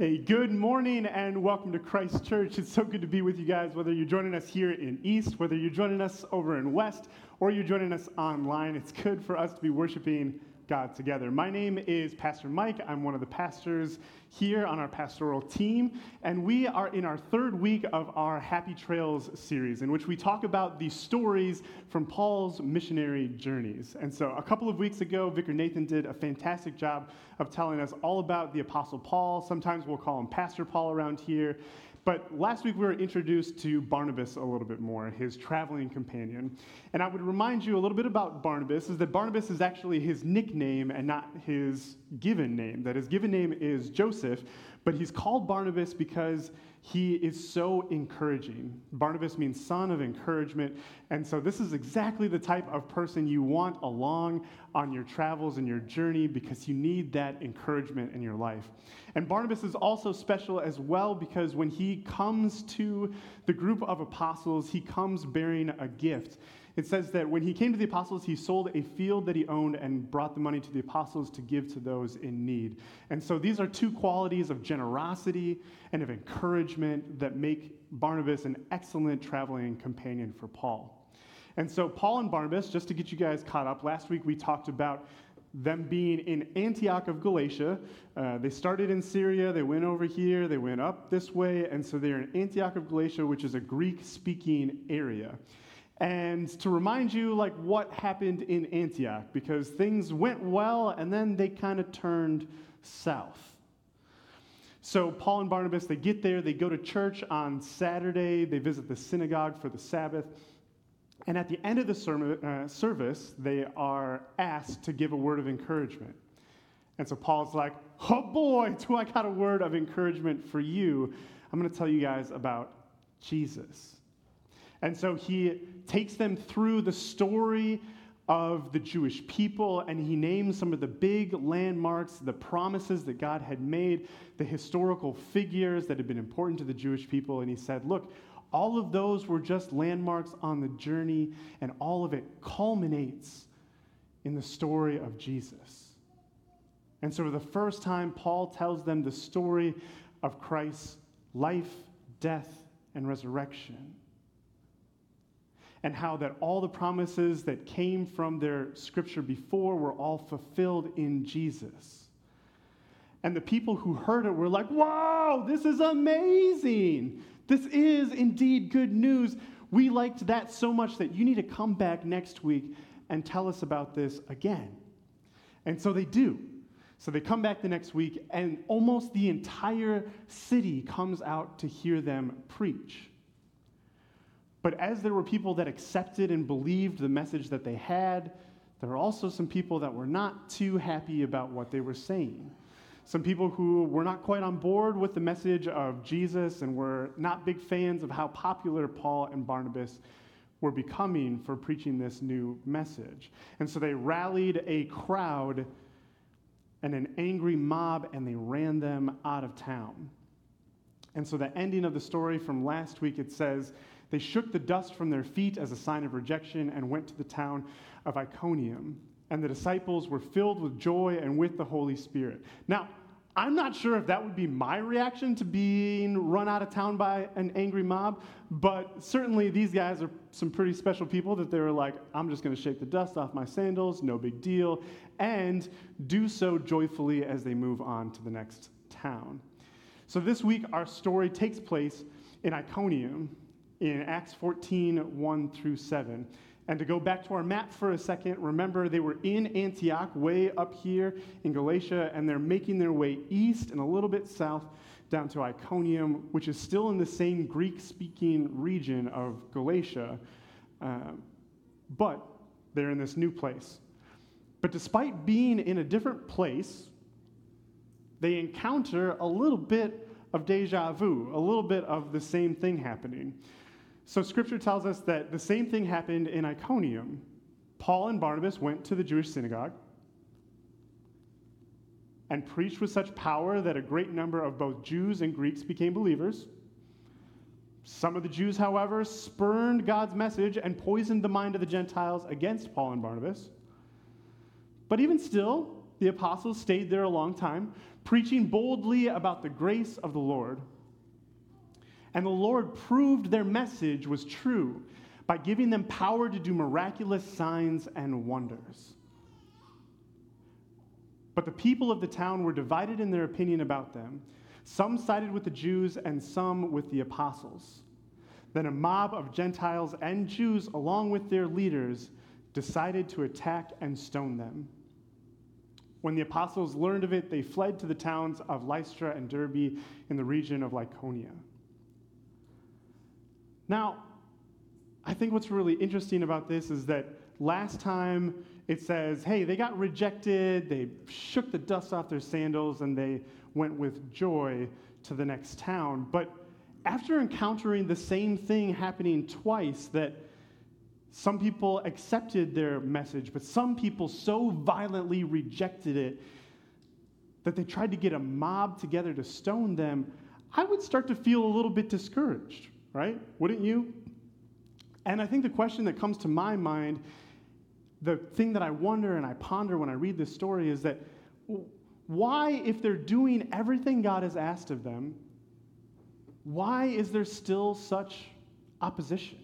Hey, good morning and welcome to Christ Church. It's so good to be with you guys, whether you're joining us here in East, whether you're joining us over in West, or you're joining us online. It's good for us to be worshiping God together. My name is Pastor Mike. I'm one of the pastors here on our pastoral team, and we are in our third week of our Happy Trails series, in which we talk about the stories from Paul's missionary journeys. And so, a couple of weeks ago, Vicar Nathan did a fantastic job of telling us all about the Apostle Paul. Sometimes we'll call him Pastor Paul around here. But last week we were introduced to Barnabas a little bit more, his traveling companion. And I would remind you a little bit about Barnabas is that Barnabas is actually his nickname and not his given name. That his given name is Joseph, but he's called Barnabas because he is so encouraging. Barnabas means son of encouragement. And so, this is exactly the type of person you want along on your travels and your journey because you need that encouragement in your life. And Barnabas is also special as well because when he comes to the group of apostles, he comes bearing a gift. It says that when he came to the apostles, he sold a field that he owned and brought the money to the apostles to give to those in need. And so these are two qualities of generosity and of encouragement that make Barnabas an excellent traveling companion for Paul. And so, Paul and Barnabas, just to get you guys caught up, last week we talked about them being in Antioch of Galatia. Uh, they started in Syria, they went over here, they went up this way, and so they're in Antioch of Galatia, which is a Greek speaking area. And to remind you, like, what happened in Antioch, because things went well and then they kind of turned south. So, Paul and Barnabas, they get there, they go to church on Saturday, they visit the synagogue for the Sabbath. And at the end of the sermon, uh, service, they are asked to give a word of encouragement. And so Paul's like, oh boy, do I got a word of encouragement for you. I'm going to tell you guys about Jesus. And so he takes them through the story of the Jewish people and he names some of the big landmarks, the promises that God had made, the historical figures that had been important to the Jewish people. And he said, Look, all of those were just landmarks on the journey, and all of it culminates in the story of Jesus. And so, for the first time, Paul tells them the story of Christ's life, death, and resurrection. And how that all the promises that came from their scripture before were all fulfilled in Jesus. And the people who heard it were like, wow, this is amazing. This is indeed good news. We liked that so much that you need to come back next week and tell us about this again. And so they do. So they come back the next week, and almost the entire city comes out to hear them preach. But as there were people that accepted and believed the message that they had, there were also some people that were not too happy about what they were saying some people who were not quite on board with the message of Jesus and were not big fans of how popular Paul and Barnabas were becoming for preaching this new message. And so they rallied a crowd and an angry mob and they ran them out of town. And so the ending of the story from last week it says, they shook the dust from their feet as a sign of rejection and went to the town of Iconium. And the disciples were filled with joy and with the Holy Spirit. Now, I'm not sure if that would be my reaction to being run out of town by an angry mob, but certainly these guys are some pretty special people that they were like, I'm just going to shake the dust off my sandals, no big deal, and do so joyfully as they move on to the next town. So this week, our story takes place in Iconium in Acts 14 1 through 7. And to go back to our map for a second, remember they were in Antioch, way up here in Galatia, and they're making their way east and a little bit south down to Iconium, which is still in the same Greek speaking region of Galatia. Uh, but they're in this new place. But despite being in a different place, they encounter a little bit of deja vu, a little bit of the same thing happening. So scripture tells us that the same thing happened in Iconium. Paul and Barnabas went to the Jewish synagogue and preached with such power that a great number of both Jews and Greeks became believers. Some of the Jews, however, spurned God's message and poisoned the mind of the Gentiles against Paul and Barnabas. But even still, the apostles stayed there a long time, preaching boldly about the grace of the Lord. And the Lord proved their message was true by giving them power to do miraculous signs and wonders. But the people of the town were divided in their opinion about them. Some sided with the Jews and some with the apostles. Then a mob of Gentiles and Jews, along with their leaders, decided to attack and stone them. When the apostles learned of it, they fled to the towns of Lystra and Derbe in the region of Lycaonia. Now, I think what's really interesting about this is that last time it says, hey, they got rejected, they shook the dust off their sandals, and they went with joy to the next town. But after encountering the same thing happening twice, that some people accepted their message, but some people so violently rejected it that they tried to get a mob together to stone them, I would start to feel a little bit discouraged, right? Wouldn't you? And I think the question that comes to my mind, the thing that I wonder and I ponder when I read this story is that why, if they're doing everything God has asked of them, why is there still such opposition?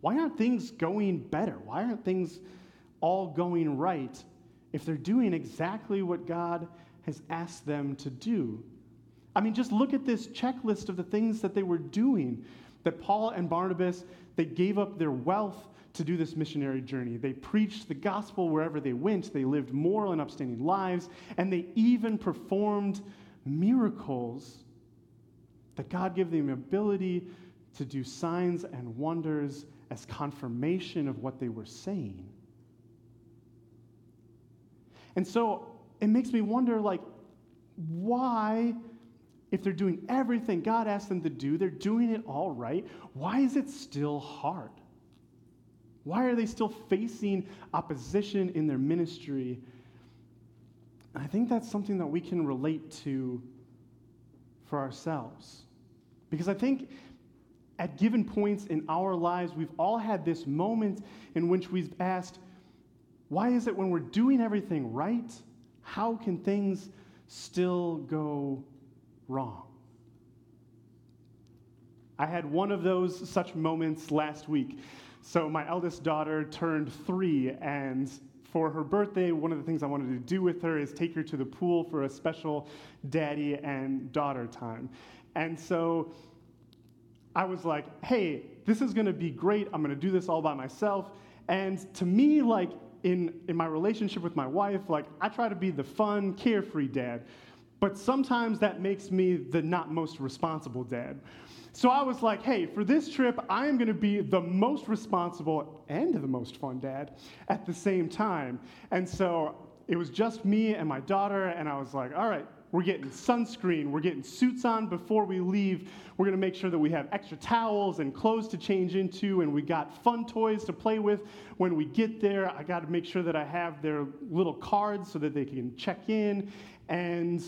Why aren't things going better? Why aren't things all going right if they're doing exactly what God has asked them to do? I mean, just look at this checklist of the things that they were doing. That Paul and Barnabas, they gave up their wealth to do this missionary journey. They preached the gospel wherever they went. They lived moral and upstanding lives, and they even performed miracles that God gave them the ability to do signs and wonders as confirmation of what they were saying. And so it makes me wonder like, why, if they're doing everything God asked them to do, they're doing it all right, why is it still hard? Why are they still facing opposition in their ministry? I think that's something that we can relate to for ourselves. Because I think at given points in our lives, we've all had this moment in which we've asked, why is it when we're doing everything right, how can things still go wrong? I had one of those such moments last week. So, my eldest daughter turned three, and for her birthday, one of the things I wanted to do with her is take her to the pool for a special daddy and daughter time. And so I was like, hey, this is gonna be great. I'm gonna do this all by myself. And to me, like in, in my relationship with my wife, like I try to be the fun, carefree dad. But sometimes that makes me the not most responsible dad. So I was like, hey, for this trip, I am gonna be the most responsible and the most fun dad at the same time. And so it was just me and my daughter, and I was like, all right, we're getting sunscreen. We're getting suits on before we leave. We're going to make sure that we have extra towels and clothes to change into, and we got fun toys to play with when we get there. I got to make sure that I have their little cards so that they can check in. And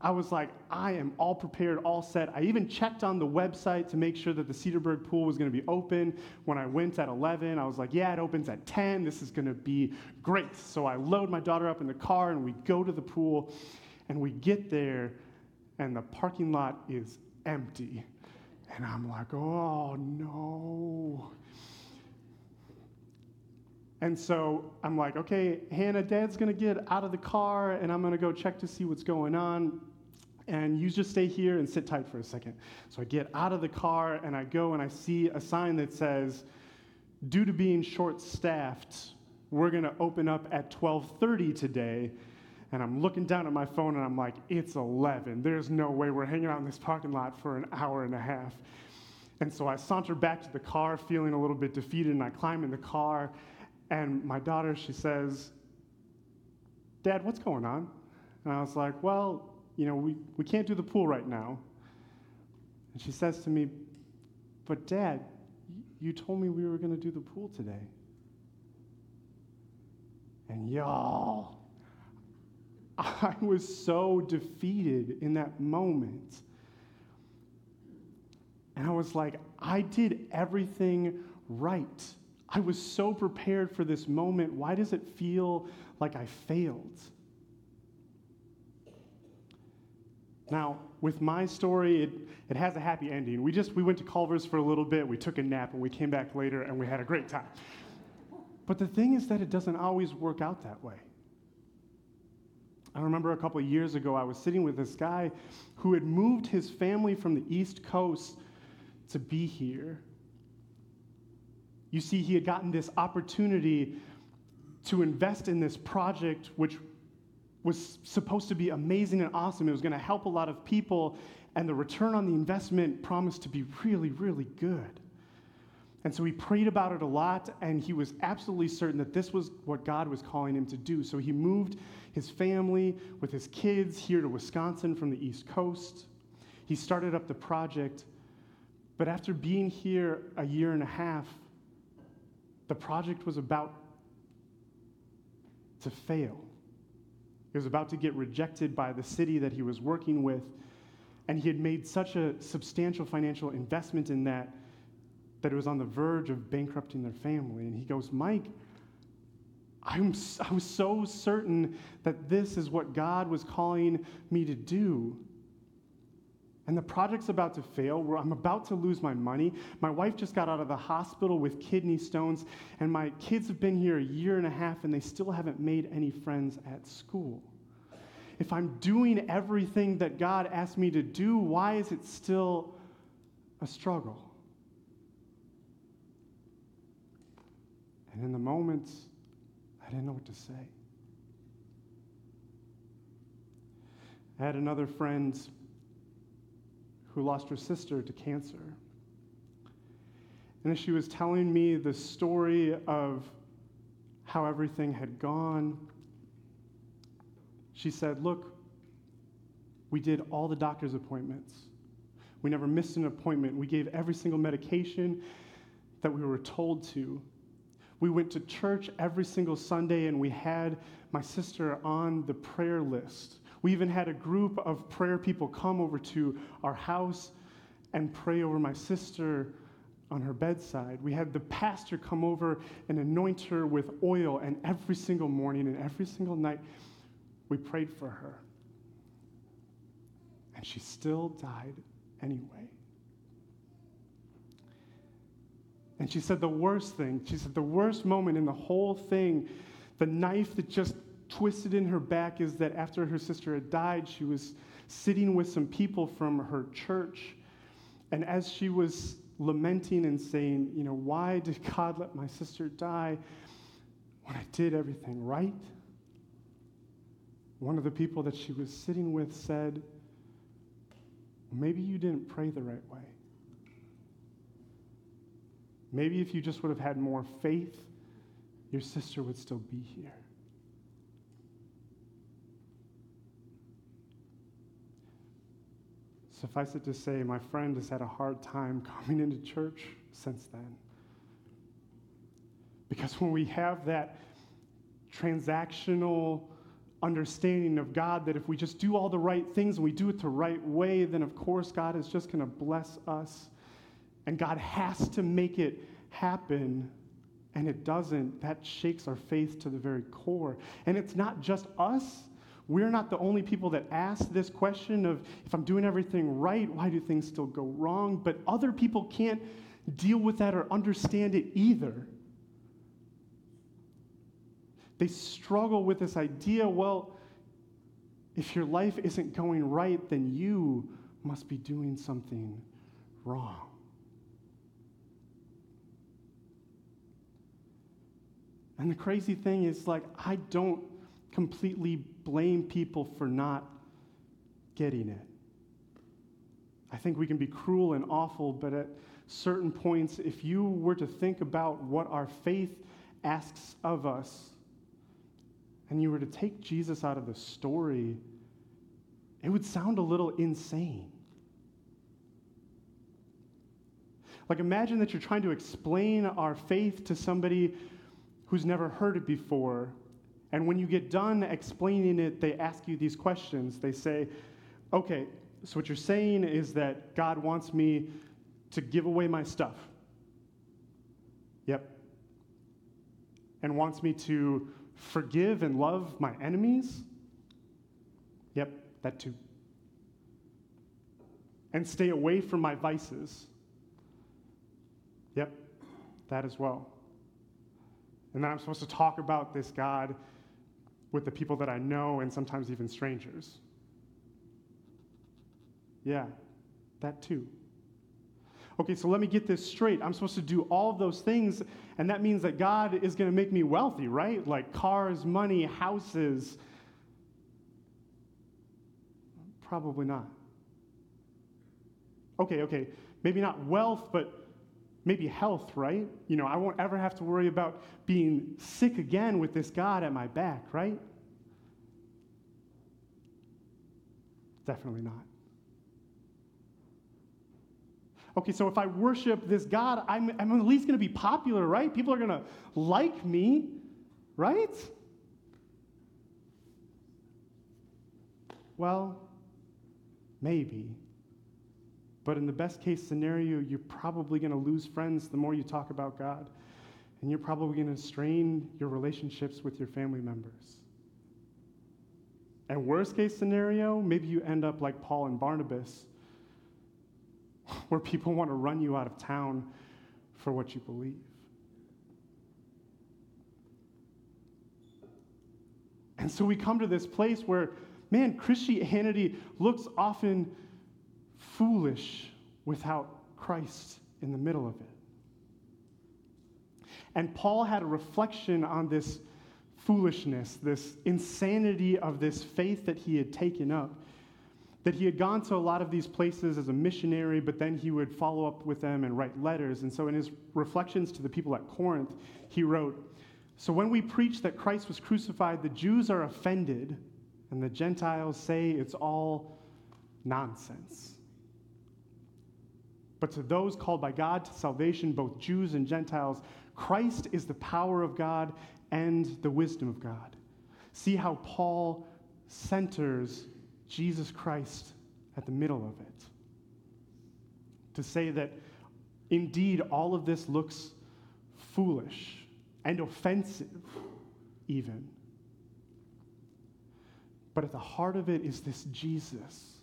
I was like, I am all prepared, all set. I even checked on the website to make sure that the Cedarburg pool was going to be open. When I went at 11, I was like, yeah, it opens at 10. This is going to be great. So I load my daughter up in the car and we go to the pool. And we get there, and the parking lot is empty. And I'm like, oh no. And so I'm like, okay, Hannah, dad's gonna get out of the car and I'm gonna go check to see what's going on. And you just stay here and sit tight for a second. So I get out of the car and I go and I see a sign that says, due to being short staffed, we're gonna open up at 12:30 today and I'm looking down at my phone and I'm like, it's 11. There's no way we're hanging out in this parking lot for an hour and a half. And so I saunter back to the car, feeling a little bit defeated, and I climb in the car. And my daughter, she says, Dad, what's going on? And I was like, Well, you know, we, we can't do the pool right now. And she says to me, But Dad, you told me we were going to do the pool today. And y'all, I was so defeated in that moment. And I was like, I did everything right. I was so prepared for this moment. Why does it feel like I failed? Now, with my story, it, it has a happy ending. We just we went to Culver's for a little bit, we took a nap, and we came back later and we had a great time. But the thing is that it doesn't always work out that way. I remember a couple years ago, I was sitting with this guy who had moved his family from the East Coast to be here. You see, he had gotten this opportunity to invest in this project, which was supposed to be amazing and awesome. It was going to help a lot of people, and the return on the investment promised to be really, really good. And so he prayed about it a lot, and he was absolutely certain that this was what God was calling him to do. So he moved his family with his kids here to Wisconsin from the East Coast. He started up the project, but after being here a year and a half, the project was about to fail. He was about to get rejected by the city that he was working with, and he had made such a substantial financial investment in that that it was on the verge of bankrupting their family. And he goes, Mike, I'm, I was so certain that this is what God was calling me to do. And the project's about to fail, where I'm about to lose my money. My wife just got out of the hospital with kidney stones, and my kids have been here a year and a half, and they still haven't made any friends at school. If I'm doing everything that God asked me to do, why is it still a struggle? And in the moments, I didn't know what to say. I had another friend who lost her sister to cancer. And as she was telling me the story of how everything had gone, she said, Look, we did all the doctor's appointments. We never missed an appointment. We gave every single medication that we were told to. We went to church every single Sunday and we had my sister on the prayer list. We even had a group of prayer people come over to our house and pray over my sister on her bedside. We had the pastor come over and anoint her with oil, and every single morning and every single night, we prayed for her. And she still died anyway. And she said the worst thing, she said the worst moment in the whole thing, the knife that just twisted in her back is that after her sister had died, she was sitting with some people from her church. And as she was lamenting and saying, you know, why did God let my sister die when I did everything right? One of the people that she was sitting with said, maybe you didn't pray the right way. Maybe if you just would have had more faith, your sister would still be here. Suffice it to say, my friend has had a hard time coming into church since then. Because when we have that transactional understanding of God, that if we just do all the right things and we do it the right way, then of course God is just going to bless us and God has to make it happen, and it doesn't, that shakes our faith to the very core. And it's not just us. We're not the only people that ask this question of if I'm doing everything right, why do things still go wrong? But other people can't deal with that or understand it either. They struggle with this idea well, if your life isn't going right, then you must be doing something wrong. And the crazy thing is, like, I don't completely blame people for not getting it. I think we can be cruel and awful, but at certain points, if you were to think about what our faith asks of us, and you were to take Jesus out of the story, it would sound a little insane. Like, imagine that you're trying to explain our faith to somebody who's never heard it before. And when you get done explaining it, they ask you these questions. They say, okay, so what you're saying is that God wants me to give away my stuff. Yep. And wants me to forgive and love my enemies. Yep, that too. and stay away from my vices. Yep, that as well. And then I'm supposed to talk about this God with the people that I know and sometimes even strangers. Yeah, that too. Okay, so let me get this straight. I'm supposed to do all of those things, and that means that God is going to make me wealthy, right? Like cars, money, houses. Probably not. Okay, okay, maybe not wealth, but maybe health, right? You know, I won't ever have to worry about being sick again with this God at my back, right? Definitely not. Okay, so if I worship this God, I'm, I'm at least going to be popular, right? People are going to like me, right? Well, maybe. But in the best case scenario, you're probably going to lose friends the more you talk about God. And you're probably going to strain your relationships with your family members. And worst case scenario, maybe you end up like Paul and Barnabas where people want to run you out of town for what you believe. And so we come to this place where, man, Christianity looks often foolish without Christ in the middle of it. And Paul had a reflection on this foolishness, this insanity of this faith that he had taken up that he had gone to a lot of these places as a missionary, but then he would follow up with them and write letters. And so in his reflections to the people at Corinth, he wrote, So when we preach that Christ was crucified, the Jews are offended, and the Gentiles say it's all nonsense. But to those called by God to salvation, both Jews and Gentiles, Christ is the power of God and the wisdom of God. See how Paul centers Jesus Christ at the middle of it. To say that indeed all of this looks foolish and offensive, even. But at the heart of it is this Jesus.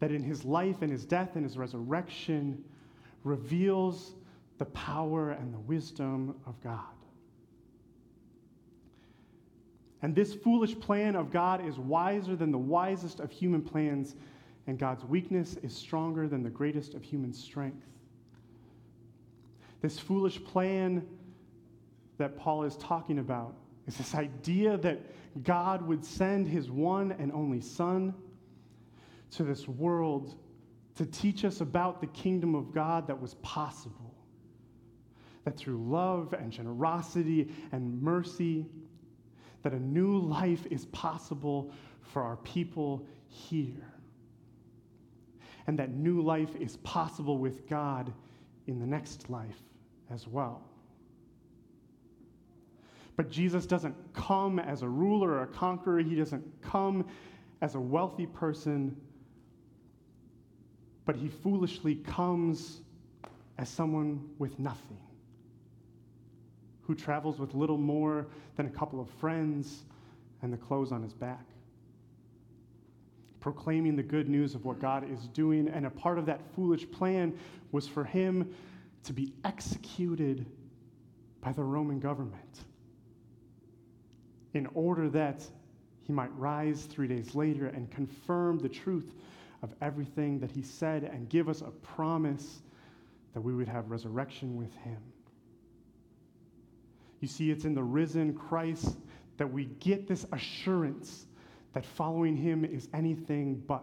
That in his life and his death and his resurrection reveals the power and the wisdom of God. And this foolish plan of God is wiser than the wisest of human plans, and God's weakness is stronger than the greatest of human strength. This foolish plan that Paul is talking about is this idea that God would send his one and only Son to this world to teach us about the kingdom of God that was possible. That through love and generosity and mercy, that a new life is possible for our people here. And that new life is possible with God in the next life as well. But Jesus doesn't come as a ruler or a conqueror, he doesn't come as a wealthy person, but he foolishly comes as someone with nothing who travels with little more than a couple of friends and the clothes on his back. Proclaiming the good news of what God is doing, and a part of that foolish plan was for him to be executed by the Roman government in order that he might rise three days later and confirm the truth of everything that he said and give us a promise that we would have resurrection with him. You see, it's in the risen Christ that we get this assurance that following him is anything but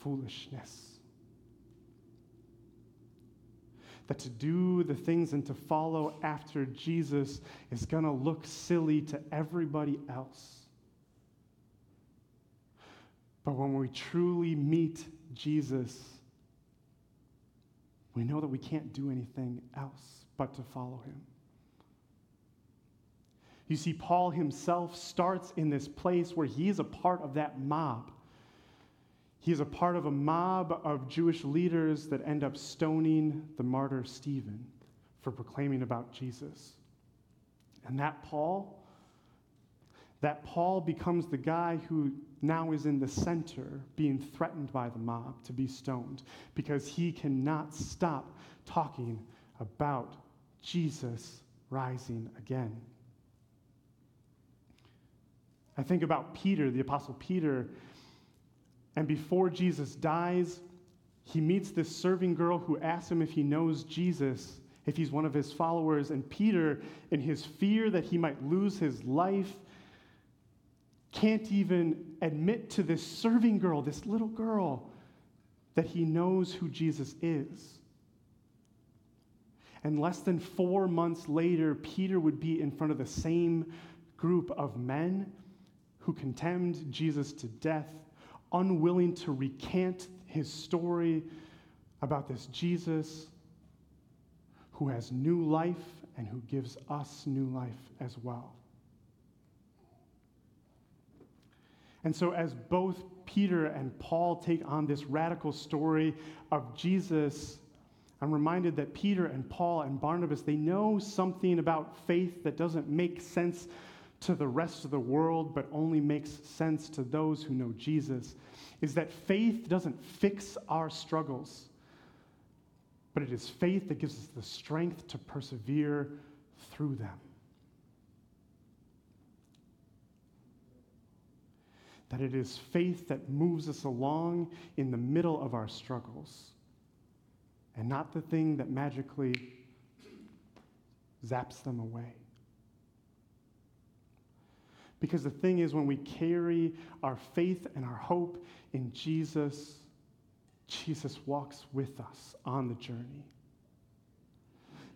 foolishness. That to do the things and to follow after Jesus is going to look silly to everybody else. But when we truly meet Jesus, we know that we can't do anything else but to follow him. You see, Paul himself starts in this place where he is a part of that mob. He is a part of a mob of Jewish leaders that end up stoning the martyr Stephen for proclaiming about Jesus. And that Paul, that Paul becomes the guy who now is in the center, being threatened by the mob to be stoned because he cannot stop talking about Jesus rising again. I think about Peter, the Apostle Peter, and before Jesus dies, he meets this serving girl who asks him if he knows Jesus, if he's one of his followers. And Peter, in his fear that he might lose his life, can't even admit to this serving girl, this little girl, that he knows who Jesus is. And less than four months later, Peter would be in front of the same group of men who condemned Jesus to death, unwilling to recant his story about this Jesus who has new life and who gives us new life as well. And so, as both Peter and Paul take on this radical story of Jesus, I'm reminded that Peter and Paul and Barnabas, they know something about faith that doesn't make sense to the rest of the world, but only makes sense to those who know Jesus, is that faith doesn't fix our struggles, but it is faith that gives us the strength to persevere through them. That it is faith that moves us along in the middle of our struggles, and not the thing that magically zaps them away. Because the thing is, when we carry our faith and our hope in Jesus, Jesus walks with us on the journey.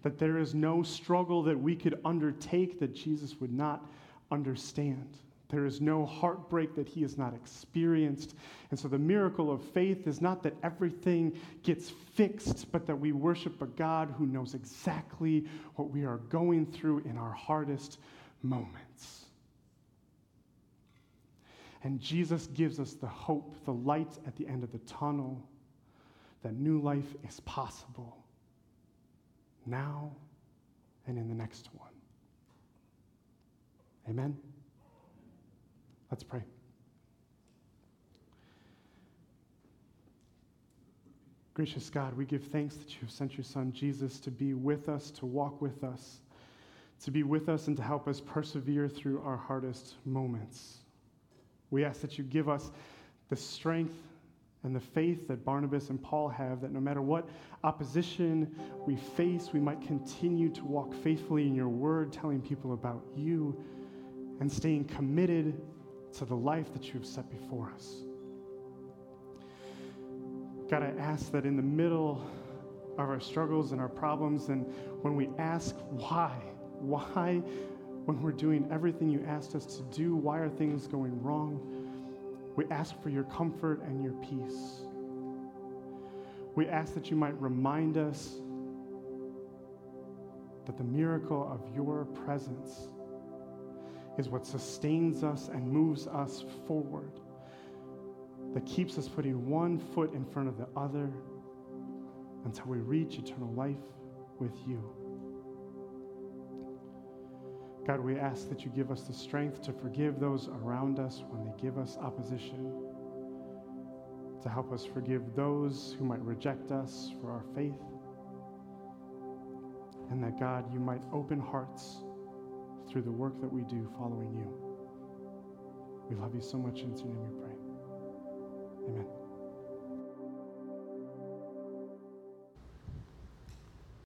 That there is no struggle that we could undertake that Jesus would not understand. There is no heartbreak that he has not experienced. And so the miracle of faith is not that everything gets fixed, but that we worship a God who knows exactly what we are going through in our hardest moments. And Jesus gives us the hope, the light at the end of the tunnel, that new life is possible now and in the next one. Amen? Let's pray. Gracious God, we give thanks that you have sent your Son Jesus to be with us, to walk with us, to be with us, and to help us persevere through our hardest moments. We ask that you give us the strength and the faith that Barnabas and Paul have, that no matter what opposition we face, we might continue to walk faithfully in your word, telling people about you and staying committed to the life that you have set before us. God, I ask that in the middle of our struggles and our problems, and when we ask why, why when we're doing everything you asked us to do? Why are things going wrong? We ask for your comfort and your peace. We ask that you might remind us that the miracle of your presence is what sustains us and moves us forward, that keeps us putting one foot in front of the other until we reach eternal life with you. God, we ask that you give us the strength to forgive those around us when they give us opposition, to help us forgive those who might reject us for our faith, and that, God, you might open hearts through the work that we do following you. We love you so much. In your name we pray. Amen.